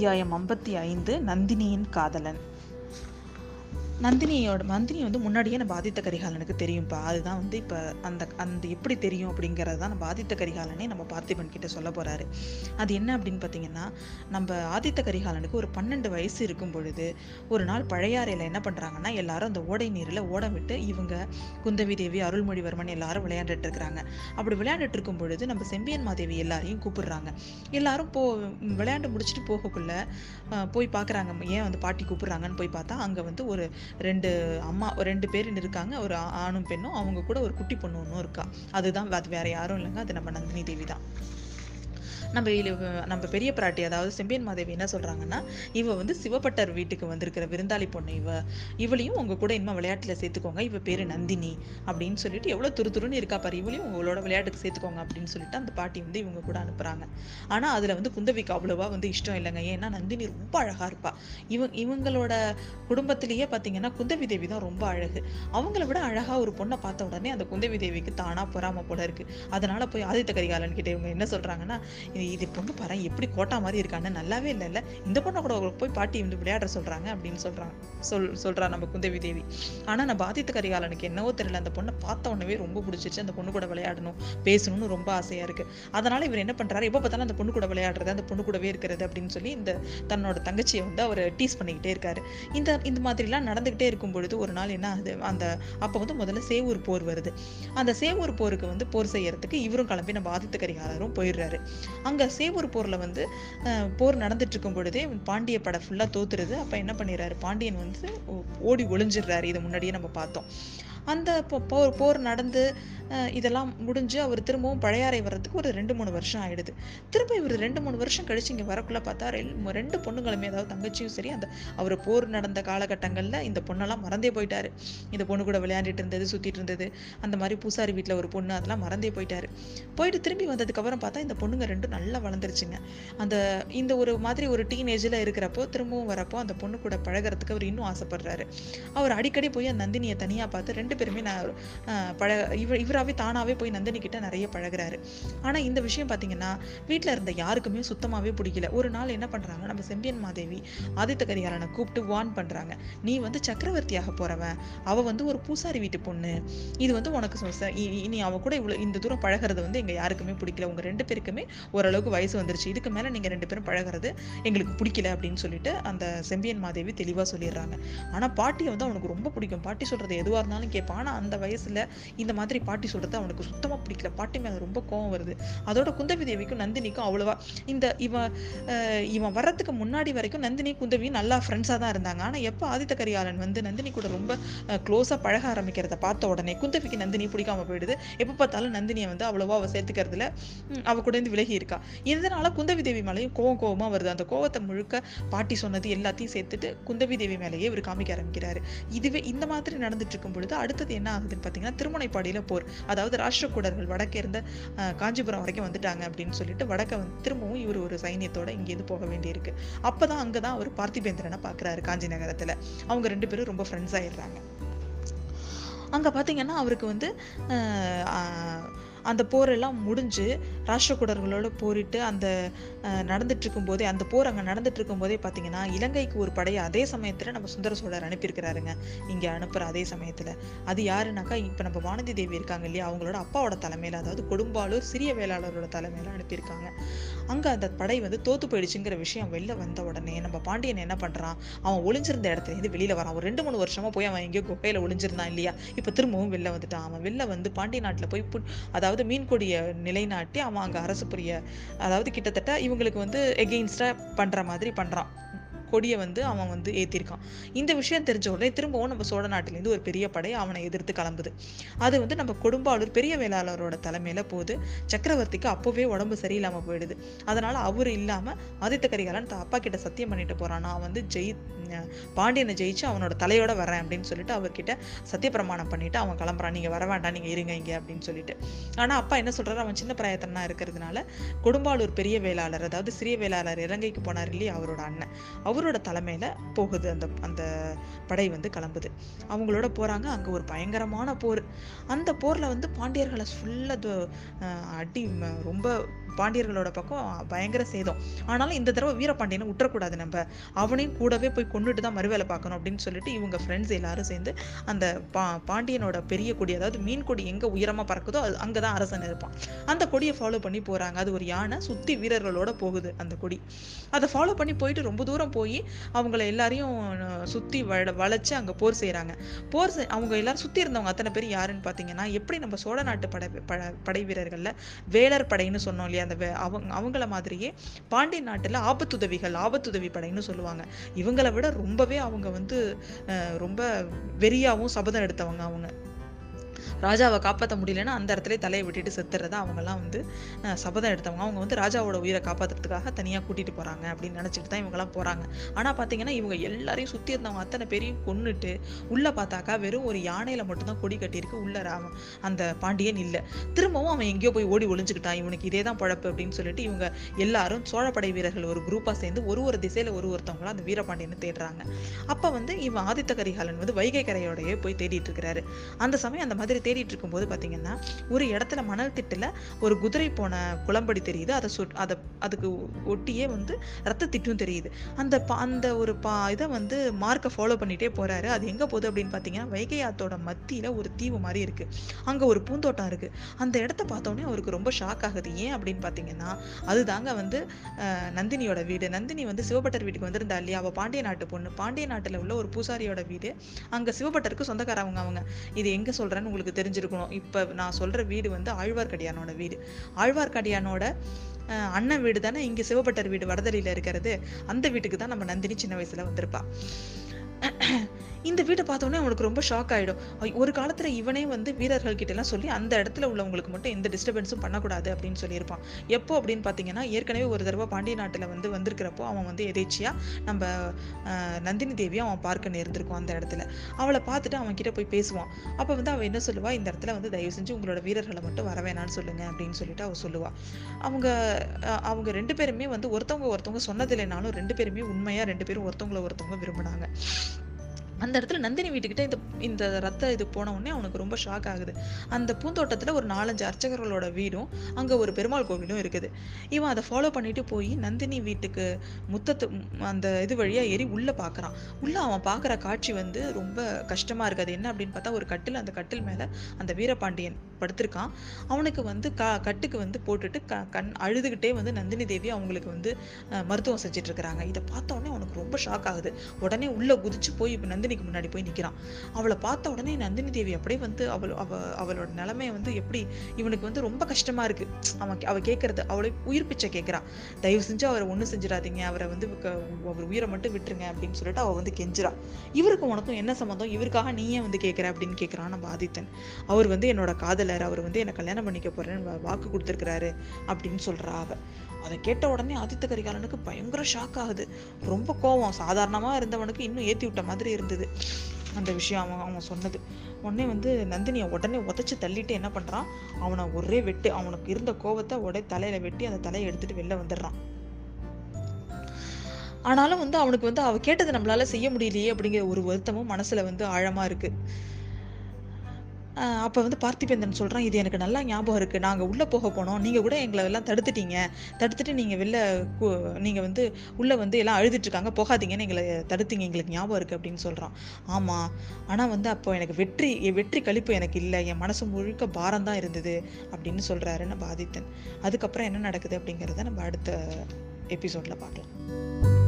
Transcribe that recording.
அத்தியாயம் ஐம்பத்தி ஐந்து நந்தினியின் காதலன். நந்தினியோட நந்தினி வந்து முன்னாடியே நம்ம ஆதித்த கரிகாலனுக்கு தெரியும்ப்பா அதுதான் வந்து இப்போ அந்த அந்த எப்படி தெரியும் அப்படிங்கிறது தான் நம்ம ஆதித்த கரிகாலனே நம்ம பார்த்திபன் கிட்ட சொல்ல போகிறாரு அது என்ன அப்படின்னு பார்த்தீங்கன்னா நம்ம ஆதித்த கரிகாலனுக்கு ஒரு பன்னெண்டு வயசு இருக்கும் பொழுது ஒரு நாள் பழையாறையில் என்ன பண்ணுறாங்கன்னா எல்லாரும் அந்த ஓடை நீரில் ஓட விட்டு இவங்க குந்தவி தேவி அருள்மொழிவர்மன் எல்லாரும் விளையாண்டுட்டு இருக்கிறாங்க. அப்படி விளையாண்டுட்டு இருக்கும் பொழுது நம்ம செம்பியன் மாதேவி எல்லாரையும் கூப்பிடுறாங்க. எல்லாரும் போ விளையாண்டு முடிச்சுட்டு போகக்குள்ள போய் பார்க்குறாங்க ஏன் வந்து பாட்டி கூப்பிடுறாங்கன்னு போய் பார்த்தா அங்கே வந்து ஒரு ரெண்டு அம்மா ரெண்டு பேர் இருக்காங்க. ஒரு ஆணும் பெண்ணும். அவங்க கூட ஒரு குட்டி பொண்ணு ஒன்றும் இருக்கா. அதுதான் அது வேற யாரும் இல்லைங்க. அது நம்ம நந்தினி தேவி தான். நம்ம நம்ம பெரிய பிராட்டி அதாவது செம்பியன் மாதேவி என்ன சொல்றாங்கன்னா இவ வந்து சிவப்பட்டர் வீட்டுக்கு வந்திருக்கிற விருந்தாளி பொண்ணு இவ. இவளையும் உங்க கூட இனிமேல் விளையாட்டில் சேர்த்துக்கோங்க. இவ பேரு நந்தினி அப்படின்னு சொல்லிட்டு எவ்வளோ துரு துருன்னு இருக்கா பாரு. இவளையும் உங்களோட விளையாட்டுக்கு சேர்த்துக்கோங்க அப்படின்னு சொல்லிட்டு அந்த பாட்டி வந்து இவங்க கூட அனுப்புகிறாங்க ஆனால் அதுல வந்து குந்தவிக்கு அவ்வளோவா வந்து இஷ்டம் இல்லைங்க. ஏன்னா நந்தினி ரொம்ப அழகா இருப்பா. இவங்க இவங்களோட குடும்பத்திலேயே பார்த்தீங்கன்னா குந்தவி தேவி தான் ரொம்ப அழகு. அவங்கள விட அழகா ஒரு பொண்ணை பார்த்த உடனே அந்த குந்தவி தேவிக்கு தானா பொறாம போல இருக்கு. அதனால போய் ஆதித்த கரிகாலன் கிட்ட இவங்க என்ன சொல்றாங்கன்னா இது பொண்ணு பாரு எப்படி கோட்டா மாதிரி இருக்கான்னு. நல்லாவே இல்லைல்ல. இந்த பொண்ணை கூட அவங்களுக்கு போய் பாட்டி வந்து விளையாட சொல்கிறாங்க அப்படின்னு சொல்கிறாங்க சொல் சொல்றா நம்ம குந்தவி தேவி. ஆனால் நான் பாதித்த கரிகாலனுக்கு என்னவோ தெரியல. அந்த பொண்ணை பார்த்த உடனே ரொம்ப பிடிச்சிருச்சு. அந்த பொண்ணு கூட விளையாடணும் பேசணும்னு ரொம்ப ஆசையாக இருக்குது அதனால் இவர் என்ன பண்ணுறாரு எப்போ பார்த்தாலும் அந்த பொண்ணு கூட விளையாடுறது அந்த பொண்ணு கூடவே இருக்கிறது அப்படின்னு சொல்லி இந்த தன்னோட தங்கச்சியை வந்து அவர் டீஸ் பண்ணிக்கிட்டே இருக்காரு. இந்த இந்த மாதிரிலாம் நடந்துக்கிட்டே இருக்கும் பொழுது ஒரு நாள் என்ன ஆகுது? அந்த அப்போ வந்து முதல்ல சேவூர் போர் வருது. அந்த சேவூர் போருக்கு வந்து போர் செய்யறதுக்கு இவரும் கிளம்பி நம்ம ஆதித்த கரிகாலரும் போயிடுறாரு. அங்கே சேவூர் போரில் வந்து போர் நடந்துட்டுருக்கும் பொழுதே பாண்டிய படை ஃபுல்லாக தோத்துருது. அப்போ என்ன பண்ணிடுறாரு பாண்டியன் வந்து ஓடி ஒளிஞ்சிடுறாரு. இதை முன்னாடியே நம்ம பார்த்தோம். அந்த போர் போர் நடந்து இதெல்லாம் முடிஞ்சு அவர் திரும்பவும் பழையாறை வர்றதுக்கு ஒரு ரெண்டு மூணு வருஷம் ஆயிடுது. திரும்ப இவர் ரெண்டு மூணு வருஷம் கழிச்சு இங்கே வரக்குள்ள பார்த்தா ரெண்டு பொண்ணுங்களுமே அதாவது தங்கச்சியும் சரி அந்த அவர் போர் நடந்த காலகட்டங்களில் இந்த பொண்ணெல்லாம் மறந்தே போயிட்டாரு. இந்த பொண்ணு கூட விளையாண்டுட்டு இருந்தது சுத்திட்டு இருந்தது அந்த மாதிரி பூசாரி வீட்டில் ஒரு பொண்ணு அதெல்லாம் மறந்தே போயிட்டாரு. போயிட்டு திரும்பி வந்ததுக்கு அப்புறம் பார்த்தா இந்த பொண்ணுங்க ரெண்டும் நல்லா வளர்ந்துருச்சுங்க. அந்த இந்த ஒரு மாதிரி ஒரு டீனேஜில் இருக்கிறப்போ திரும்பவும் வரப்போ அந்த பொண்ணு கூட பழகுறதுக்கு அவர் இன்னும் ஆசைப்படுறாரு. அவர் அடிக்கடி போய் அந்த நந்தினியை தனியாக பார்த்து ரெண்டு பேருமே நான் பழக பழ இவர் இவராவே தானாகவே போய் நந்தினி கிட்ட நிறைய பழகுறாரு. ஆனால் இந்த விஷயம் பார்த்தீங்கன்னா வீட்டில் இருந்த யாருக்குமே சுத்தமாகவே பிடிக்கல. ஒரு நாள் என்ன பண்ணுறாங்க நம்ம செம்பியன் மாதேவி ஆதித்த கரிகாலனை கூப்பிட்டு வார்ன் பண்ணுறாங்க நீ வந்து சக்கரவர்த்தியாக போகிறவன் அவள் வந்து ஒரு பூசாரி வீட்டு பொண்ணு. இது வந்து உனக்கு சொ- இ- இனி அவள் கூட இவ்வளோ இந்த தூரம் பழகுறது வந்து எங்கள் யாருக்குமே பிடிக்கல. உங்கள் ரெண்டு பேருக்குமே ஓரளவுக்கு வயசு வந்துருச்சு. இதுக்கு மேலே நீங்கள் ரெண்டு பேரும் பழகுறது எங்களுக்கு பிடிக்கல. அப்படின்னு சொல்லிட்டு அந்த செம்பியன் மாதேவி தெளிவாக சொல்லிடுறாங்க. ஆனால் பாட்டியை வந்து அவனுக்கு ரொம்ப பிடிக்கும். பாட்டி சொல்கிறது எதுவாக இருந்தாலும் கேட்பான் ஆனா அந்த வயசுல இந்த மாதிரி பாட்டி சொல்றது அவனுக்கு சுத்தமா பிடிக்கல. பாட்டி மேல ரொம்ப கோவம் வருது. அதோட குந்தவி தேவிக்கும் நந்தினிக்கும் அவ்வளவா. இந்த இவன் இவன் வர்றதுக்கு முன்னாடி வரைக்கும் நந்தினி குந்தவி நல்லா ஃப்ரெண்ட்ஸாக தான் இருந்தாங்க. ஆனா எப்ப ஆதித்த கரிகாலன் வந்து நந்தினி கூட ரொம்ப க்ளோஸாக பழக ஆரம்பிக்கிறத பார்த்த உடனே குந்தவிக்கு நந்தினி பிடிக்காம போயிடுது. எப்போ பார்த்தாலும் நந்தினியை வந்து அவ்வளவா அவ சேர்த்துக்கிறதுல அவ கூட இருந்து விலகி இருக்கா. இதனால குந்தவி தேவி மேலேயும் கோவம் கோவமா வருது. அந்த கோவத்தை முழுக்க பாட்டி சொன்னது எல்லாத்தையும் சேர்த்துட்டு குந்தவி தேவி மேலேயே இவர் காமிக்க ஆரம்பிக்கிறாரு. இதுவே இந்த மாதிரி நடந்துட்டு இருக்கும் பொழுது அடுத்தது என்ன ஆகுதுன்னு பார்த்தீங்கன்னா திருமுனைப்பாடியில போர். அதாவது ராஷ்டிரக்கூடர்கள் வடக்கே இருந்த காஞ்சிபுரம் வரைக்கும் வந்துட்டாங்க அப்படின்னு சொல்லிட்டு வடக்க வந்து திரும்பவும் இவர் ஒரு சைனியத்தோட இங்கேருந்து போக வேண்டியிருக்கு. அப்போ தான் அங்கே தான் அவர் பார்த்திபேந்திரனை பார்க்குறாரு காஞ்சி நகரத்தில். அவங்க ரெண்டு பேரும் ரொம்ப ஃப்ரெண்ட்ஸ் ஆயிடுறாங்க. அங்கே பார்த்தீங்கன்னா அவருக்கு வந்து அந்த போரெல்லாம் முடிஞ்சு ராஷ்டிரகூடர்களோட போரிட்டு அந்த நடந்துட்டு இருக்கும்போதே அந்த போர் அங்கே நடந்துட்டு இருக்கும்போதே பார்த்தீங்கன்னா இலங்கைக்கு ஒரு படையை அதே சமயத்தில் நம்ம சுந்தர சோழர் அனுப்பியிருக்கிறாருங்க. இங்கே அனுப்புகிற அதே சமயத்தில். அது யாருனாக்கா இப்போ நம்ம வானதி தேவி இருக்காங்க இல்லையா அவங்களோட அப்பாவோட தலைமையில் அதாவது கொடும்பாலூர் சிறிய வேளாளரோட தலைமையில் அனுப்பியிருக்காங்க. அங்கே அந்த படை வந்து தோத்து போயிடுச்சுங்கிற விஷயம் வெளில வந்த உடனே நம்ம பாண்டியன் என்ன பண்ணுறான் அவன் ஒளிஞ்சிருந்த இடத்துல இருந்து வரான். ஒரு ரெண்டு மூணு வருஷமாக போய் அவன் எங்கேயோ குகையில் ஒளிஞ்சிருந்தான் இல்லையா? இப்போ திரும்பவும் வெளில வந்துட்டான். அவன் வெளில வந்து பாண்டிய நாட்டில் போய் அதாவது அதாவது மீன்கொடிய நிலைநாட்டி அவன் அங்கே அரசு புரிய அதாவது கிட்டத்தட்ட இவங்களுக்கு வந்து எகெயின்ஸ்டாக பண்ற மாதிரி பண்றான். கொடியை வந்து அவன் வந்து ஏற்றிருக்கான் இந்த விஷயம் தெரிஞ்ச உடனே திரும்பவும் நம்ம சோழ நாட்டிலேருந்து ஒரு பெரிய படை அவனை எதிர்த்து கிளம்புது. அது வந்து நம்ம கொடும்பாளூர் பெரிய வேளாளரோட தலைமையில் போது சக்கரவர்த்திக்கு அப்போவே உடம்பு சரியில்லாமல் போயிடுது. அதனால் அவர் இல்லாமல் ஆதித்த கரிகாலன் தான் அப்பா கிட்ட சத்தியம் பண்ணிட்டு போகிறான் நான் வந்து ஜெயி பாண்டியனை ஜெயிச்சு அவனோட தலையோட வரேன் அப்படின்னு சொல்லிட்டு அவர்கிட்ட சத்தியப்பிரமாணம் பண்ணிட்டு அவன் கிளம்புறான். நீங்க வர வேண்டாம் நீங்கள் இருங்க இங்கே அப்படின்னு சொல்லிட்டு. ஆனால் அப்பா என்ன சொல்கிறாரு அவன் சின்ன பிராயத்தனா இருக்கிறதுனால கொடும்பாளூர் பெரிய வேளாளர் அதாவது சிறிய வேளாளர் இலங்கைக்கு போனார் இல்லையா அவரோட அண்ணன். அவரோட தலைமையில் போகுது. அந்த அந்த படை வந்து கிளம்புது. அவங்களோட போகிறாங்க அங்கே ஒரு பயங்கரமான போர். அந்த போரில் வந்து பாண்டியர்களை ஃபுல்லாக அடி ம- ரொம்ப பாண்டியர்களோட பக்கம் பயங்கர சேதம். ஆனாலும் இந்த தடவை வீரபாண்டியனை விட்டுறக்கூடாது நம்ம. அவனையும் கூடவே போய் கொண்டுட்டு தான் மறுவேலை பார்க்கணும் அப்படின்னு சொல்லிட்டு இவங்க ஃப்ரெண்ட்ஸ் எல்லாரும் சேர்ந்து அந்த பா பாண்டியனோட பெரிய கொடி அதாவது மீன் கொடி எங்கே உயரமாக பறக்குதோ அது அங்கதான் அரசன் இருப்பான். அந்த கொடியை ஃபாலோ பண்ணி போகிறாங்க அது ஒரு யானை சுற்றி வீரர்களோட போகுது அந்த கொடி. அதை ஃபாலோ பண்ணி போயிட்டு ரொம்ப தூரம் போய் அவங்கள எல்லாரையும் சுற்றி வள வளைச்சு அங்கே போர் செய்கிறாங்க போர் செய்- அவங்க எல்லாரும் சுற்றி இருந்தவங்க அத்தனை பேர் யாருன்னு பார்த்தீங்கன்னா எப்படி நம்ம சோழ நாட்டு படை பட- படை வீரர்களில் வேலர் படைன்னு சொன்னோம் இல்லையா? அந்த அவங்க அவங்கள மாதிரியே பாண்டிய நாட்டில் ஆபத்துதவிகள் ஆபத்துதவி படைன்னு சொல்லுவாங்க. இவங்களை விட ரொம்பவே அவங்க வந்து அஹ், ரொம்ப வெறியாவும் சபதம் எடுத்தவங்க அவங்க. ராஜாவை காப்பாற்ற முடியலன்னா அந்த இடத்துல தலையை விட்டுட்டு செத்துறதா அவங்கெல்லாம் வந்து சபதம் எடுத்தவங்க. அவங்க வந்து ராஜாவோட உயிரை காப்பாத்துறதுக்காக தனியா கூட்டிட்டு போறாங்க அப்படின்னு நினச்சிட்டு தான் இவங்கெல்லாம் போறாங்க. ஆனா பாத்தீங்கன்னா இவங்க எல்லாரையும் சுத்தி இருந்தவங்க அத்தனை பேரையும் கொன்னுட்டு உள்ள பார்த்தாக்கா வெறும் ஒரு யானையில மட்டும்தான் கொடி கட்டியிருக்கு. உள்ள ராம அந்த பாண்டியன் இல்லை. திரும்பவும் அவன் எங்கேயோ போய் ஓடி ஒளிஞ்சுக்கிட்டான். இவனுக்கு இதே தான் பழப்பு அப்படின்னு சொல்லிட்டு இவங்க எல்லாரும் சோழப்படை வீரர்கள் ஒரு குரூப்பா சேர்ந்து ஒரு ஒரு திசையில ஒரு ஒருத்தவங்களும் அந்த வீரபாண்டியனை தேடுறாங்க. அப்ப வந்து இவன் ஆதித்த கரிகாலன் வந்து வைகை கரையோடையே போய் தேடிட்டு இருக்கிறாரு. அந்த சமயம் அந்த மாதிரி தேடிட்டு இருக்கும்போது பார்த்தீங்கன்னா ஒரு இடத்துல மணல் திட்டில் ஒரு குதிரை போன குளம்படி தெரியுது. அதை சொட் அதை அதுக்கு ஒட்டியே வந்து ரத்த திட்டும் தெரியுது. அந்த பா- அந்த ஒரு பா இதை வந்து மார்க்கை ஃபாலோ பண்ணிட்டே போறாரு. அது எங்க போகுது அப்படின்னு பார்த்தீங்கன்னா வைகை ஆத்தோட மத்தியில ஒரு தீவு மாதிரி இருக்கு. அங்க ஒரு பூந்தோட்டம் இருக்கு. அந்த இடத்த பார்த்தோன்னே அவருக்கு ரொம்ப ஷாக் ஆகுது. ஏன் அப்படின்னு பார்த்தீங்கன்னா அதுதாங்க வந்து நந்தினியோட வீடு. நந்தினி வந்து சிவபட்டர் வீட்டுக்கு வந்திருந்தா இல்லையா? அவ பாண்டிய நாட்டு பொண்ணு. பாண்டிய நாட்டில் உள்ள ஒரு பூசாரியோட வீடு. அங்க சிவபட்டருக்கு சொந்தக்காரவங்க அவங்க. இது எங்க சொல்கிறேன்னு உங்களுக்கு தெரிஞ்சிருக்கணும். இப்போ நான் சொல்ற வீடு வந்து ஆழ்வார்க்கடியானோட வீடு. ஆழ்வார்க்கடியானோட அஹ், அண்ணன் வீடு தானே? இங்க சிவபட்டர் வீடு வடதலியில் இருக்கிறது. அந்த வீட்டுக்கு தான் நம்ம நந்தினி சின்ன வயசுல வந்திருப்பா. இந்த வீட்டை பார்த்தோன்னே அவனுக்கு ரொம்ப ஷாக் ஆகிடும் ஒரு காலத்தில் இவனே வந்து வீரர்கள் கிட்டலாம் சொல்லி அந்த இடத்துல உள்ளவங்களுக்கு மட்டும் எந்த டிஸ்டர்பன்ஸும் பண்ணக்கூடாது அப்படின்னு சொல்லியிருப்பான். எப்போ அப்படின்னு பார்த்தீங்கன்னா ஏற்கனவே ஒரு தடவை பாண்டிய நாட்டில் வந்து வந்திருக்கிறப்போ அவன் வந்து எதேச்சியாக நம்ம நந்தினி தேவியை அவன் பார்க்க நேர்ந்திருக்கும் அந்த இடத்துல. அவளை பார்த்துட்டு அவன் கிட்ட போய் பேசுவான். அப்போ வந்து அவன் என்ன சொல்லுவா? இந்த இடத்துல வந்து தயவு செஞ்சு உங்களோட வீரர்களை மட்டும் வர வேணாம்னு சொல்லுங்க அப்படின்னு சொல்லிட்டு அவள் சொல்லுவா. அவங்க அவங்க ரெண்டு பேருமே வந்து ஒருத்தவங்க ஒருத்தவங்க சொன்னதில்லைனாலும் ரெண்டு பேருமே உண்மையாக ரெண்டு பேரும் ஒருத்தவங்கள ஒருத்தவங்க விரும்பினாங்க. அந்த இடத்துல நந்தினி வீட்டுக்கிட்ட இந்த இந்த ரத்த இது போன உடனே அவனுக்கு ரொம்ப ஷாக் ஆகுது. அந்த பூந்தோட்டத்தில் ஒரு நாலஞ்சு அர்ச்சகர்களோட வீடும் அங்கே ஒரு பெருமாள் கோவிலும் இருக்குது. இவன் அதை ஃபாலோ பண்ணிட்டு போய் நந்தினி வீட்டுக்கு முத்தத்து அந்த இது வழியாக ஏறி உள்ளே பார்க்குறான் உள்ளே அவன் பார்க்குற காட்சி வந்து ரொம்ப கஷ்டமாக இருக்குது அது என்ன அப்படின்னு பார்த்தா ஒரு கட்டில் அந்த கட்டில் மேலே அந்த வீரபாண்டியன் படுத்திருக்கான். அவனுக்கு வந்து க கட்டுக்கு வந்து போட்டுட்டு க கண் அழுதுகிட்டே வந்து நந்தினி தேவி அவங்களுக்கு வந்து மருத்துவம் செஞ்சுட்டு இருக்கிறாங்க. இதை பார்த்தோன்னே அவனுக்கு ரொம்ப ஷாக் ஆகுது. உடனே உள்ளே குதிச்சு போய் நந்தினி நந்தினிக்கு முன்னாடி போய் நிற்கிறான் அவளை பார்த்த உடனே நந்தினி தேவி அப்படியே வந்து அவள் அவ அவளோட நிலைமையை வந்து எப்படி இவனுக்கு வந்து ரொம்ப கஷ்டமா இருக்கு. அவன் அவ கேட்கறது அவளை உயிர் பிச்சை கேட்கறான் தயவு செஞ்சு அவரை ஒன்றும் செஞ்சிடாதீங்க. அவரை வந்து அவர் உயிரை மட்டும் விட்டுருங்க அப்படின்னு சொல்லிட்டு அவள் வந்து கெஞ்சுறா. இவருக்கு உனக்கும் என்ன சம்மந்தம் இவருக்காக நீயே வந்து கேட்குற அப்படின்னு கேட்குறான் நம்ம ஆதித்தன். அவர் வந்து என்னோட காதலர். அவர் வந்து என்னை கல்யாணம் பண்ணிக்க போறேன்னு வாக்கு கொடுத்துருக்கிறாரு அப்படின்னு சொல்றா அவ. அதை கேட்ட உடனே ஆதித்த கரிகாலனுக்கு பயங்கர ஷாக் ஆகுது. ரொம்ப கோவம். சாதாரணமாக இருந்தவனுக்கு இன்னும் ஏற்றி விட்ட மாதிரி இருந்தது. அந்த விஷயம் அவன் அவன் சொன்னது. உடனே வந்து நந்தினியை உடனே உதச்சி தள்ளிட்டு என்ன பண்ணுறான் அவனை ஒரே வெட்டு அவனுக்கு இருந்த கோவத்தை உடனே தலையில வெட்டி அந்த தலையை எடுத்துட்டு வெளில வந்துடுறான். ஆனாலும் வந்து அவனுக்கு வந்து அவ கேட்டதை நம்மளால செய்ய முடியலையே அப்படிங்கிற ஒரு வருத்தமும் மனசுல வந்து ஆழமா இருக்கு. அப்போ வந்து பார்த்திபேந்திரன் சொல்கிறான் இது எனக்கு நல்லா ஞாபகம் இருக்குது நாங்கள் உள்ளே போக போனோம். நீங்கள் கூட எங்களை எல்லாம் தடுத்துட்டீங்க. தடுத்துட்டு நீங்கள் வெளில நீங்கள் வந்து உள்ளே வந்து எல்லாம் அழுதுட்டுருக்காங்க போகாதீங்கன்னு எங்களை தடுத்தீங்க. எங்களுக்கு ஞாபகம் இருக்குது அப்படின்னு சொல்கிறான் ஆமாம் ஆனால் வந்து அப்போ எனக்கு வெற்றி என் வெற்றி கழிப்பு எனக்கு இல்லை. என் மனசு முழுக்க பாரம் தான் இருந்தது அப்படின்னு சொல்கிறாரு நம்ம ஆதித்தன். அதுக்கப்புறம் என்ன நடக்குது அப்படிங்கிறத நம்ம அடுத்த எபிசோடில் பார்க்கலாம்.